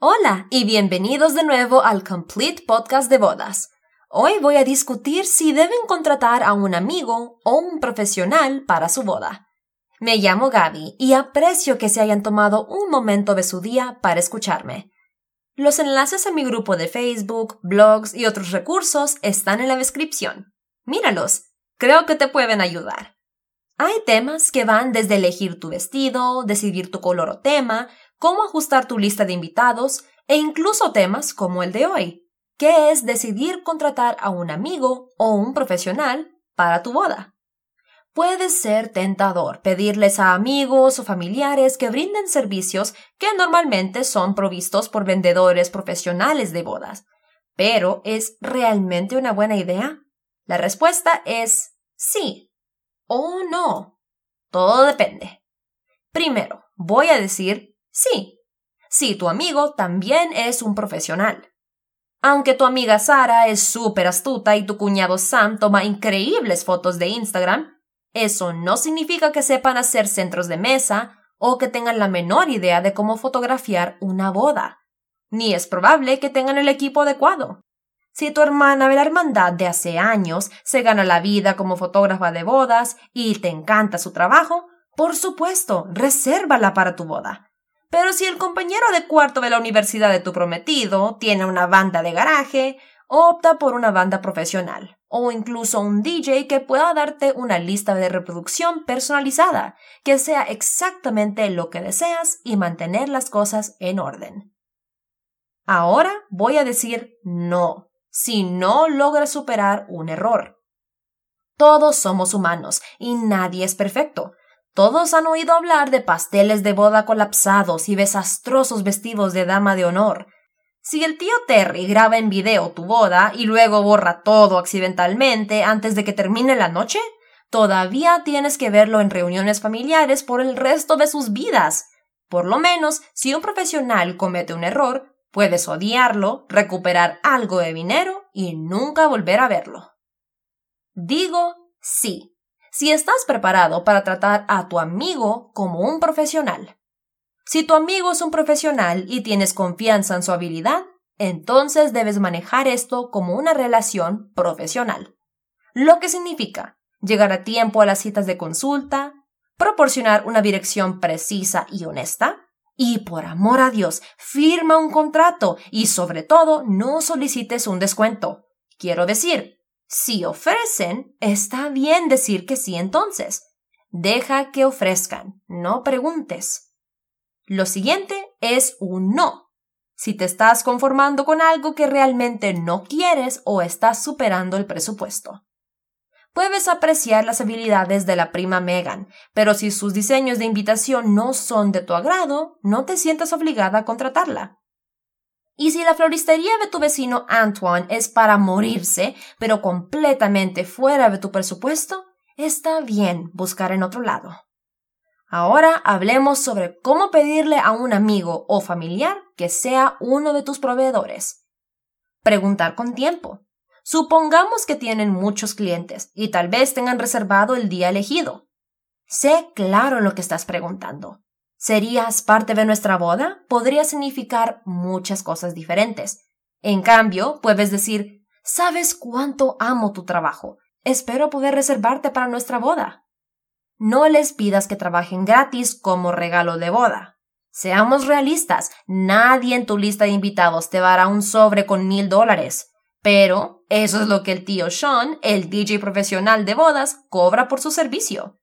Hola y bienvenidos de nuevo al Complete Podcast de Bodas. Hoy voy a discutir si deben contratar a un amigo o un profesional para su boda. Me llamo Gaby y aprecio que se hayan tomado un momento de su día para escucharme. Los enlaces a mi grupo de Facebook, blogs y otros recursos están en la descripción. Míralos, creo que te pueden ayudar. Hay temas que van desde elegir tu vestido, decidir tu color o tema, cómo ajustar tu lista de invitados e incluso temas como el de hoy, que es decidir contratar a un amigo o un profesional para tu boda. Puede ser tentador pedirles a amigos o familiares que brinden servicios que normalmente son provistos por vendedores profesionales de bodas. Pero ¿es realmente una buena idea? La respuesta es sí o no. Todo depende. Primero, voy a decir Sí, sí, tu amigo también es un profesional. Aunque tu amiga Sara es súper astuta y tu cuñado Sam toma increíbles fotos de Instagram, eso no significa que sepan hacer centros de mesa o que tengan la menor idea de cómo fotografiar una boda. Ni es probable que tengan el equipo adecuado. Si tu hermana de la hermandad de hace años se gana la vida como fotógrafa de bodas y te encanta su trabajo, por supuesto, resérvala para tu boda. Pero si el compañero de cuarto de la universidad de tu prometido tiene una banda de garaje, opta por una banda profesional o incluso un DJ que pueda darte una lista de reproducción personalizada, que sea exactamente lo que deseas y mantener las cosas en orden. Ahora voy a decir no, si no logras superar un error. Todos somos humanos y nadie es perfecto, todos han oído hablar de pasteles de boda colapsados y desastrosos vestidos de dama de honor. Si el tío Terry graba en video tu boda y luego borra todo accidentalmente antes de que termine la noche, todavía tienes que verlo en reuniones familiares por el resto de sus vidas. Por lo menos, si un profesional comete un error, puedes odiarlo, recuperar algo de dinero y nunca volver a verlo. Digo sí si estás preparado para tratar a tu amigo como un profesional. Si tu amigo es un profesional y tienes confianza en su habilidad, entonces debes manejar esto como una relación profesional. Lo que significa llegar a tiempo a las citas de consulta, proporcionar una dirección precisa y honesta, y por amor a Dios, firma un contrato y sobre todo no solicites un descuento. Quiero decir, si ofrecen, está bien decir que sí entonces. Deja que ofrezcan, no preguntes. Lo siguiente es un no. Si te estás conformando con algo que realmente no quieres o estás superando el presupuesto. Puedes apreciar las habilidades de la prima Megan, pero si sus diseños de invitación no son de tu agrado, no te sientas obligada a contratarla. Y si la floristería de tu vecino Antoine es para morirse, pero completamente fuera de tu presupuesto, está bien buscar en otro lado. Ahora hablemos sobre cómo pedirle a un amigo o familiar que sea uno de tus proveedores. Preguntar con tiempo. Supongamos que tienen muchos clientes y tal vez tengan reservado el día elegido. Sé claro lo que estás preguntando. ¿Serías parte de nuestra boda? Podría significar muchas cosas diferentes. En cambio, puedes decir, ¿sabes cuánto amo tu trabajo? Espero poder reservarte para nuestra boda. No les pidas que trabajen gratis como regalo de boda. Seamos realistas, nadie en tu lista de invitados te dará un sobre con mil dólares. Pero eso es lo que el tío Sean, el DJ profesional de bodas, cobra por su servicio.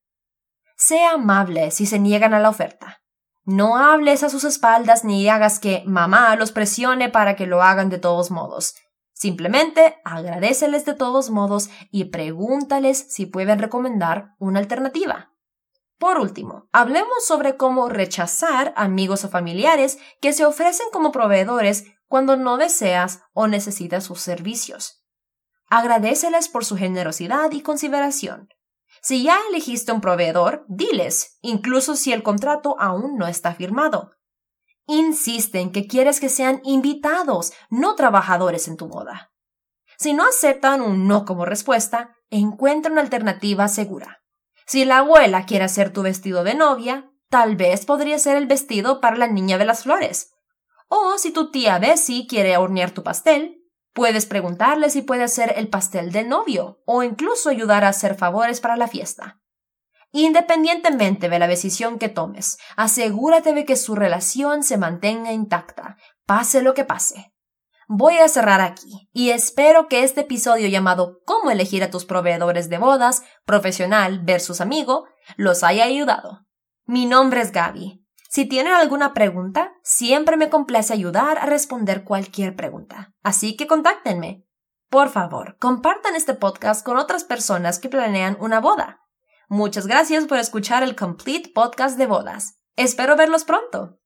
Sea amable si se niegan a la oferta. No hables a sus espaldas ni hagas que mamá los presione para que lo hagan de todos modos. Simplemente agradeceles de todos modos y pregúntales si pueden recomendar una alternativa. Por último, hablemos sobre cómo rechazar amigos o familiares que se ofrecen como proveedores cuando no deseas o necesitas sus servicios. Agradeceles por su generosidad y consideración. Si ya elegiste un proveedor, diles, incluso si el contrato aún no está firmado. Insisten que quieres que sean invitados, no trabajadores en tu boda. Si no aceptan un no como respuesta, encuentra una alternativa segura. Si la abuela quiere hacer tu vestido de novia, tal vez podría ser el vestido para la niña de las flores. O si tu tía Bessie quiere hornear tu pastel, puedes preguntarle si puede hacer el pastel del novio o incluso ayudar a hacer favores para la fiesta. Independientemente de la decisión que tomes, asegúrate de que su relación se mantenga intacta, pase lo que pase. Voy a cerrar aquí y espero que este episodio llamado Cómo elegir a tus proveedores de bodas, profesional versus amigo, los haya ayudado. Mi nombre es Gaby si tienen alguna pregunta, siempre me complace ayudar a responder cualquier pregunta. Así que contáctenme. Por favor, compartan este podcast con otras personas que planean una boda. Muchas gracias por escuchar el Complete Podcast de Bodas. Espero verlos pronto.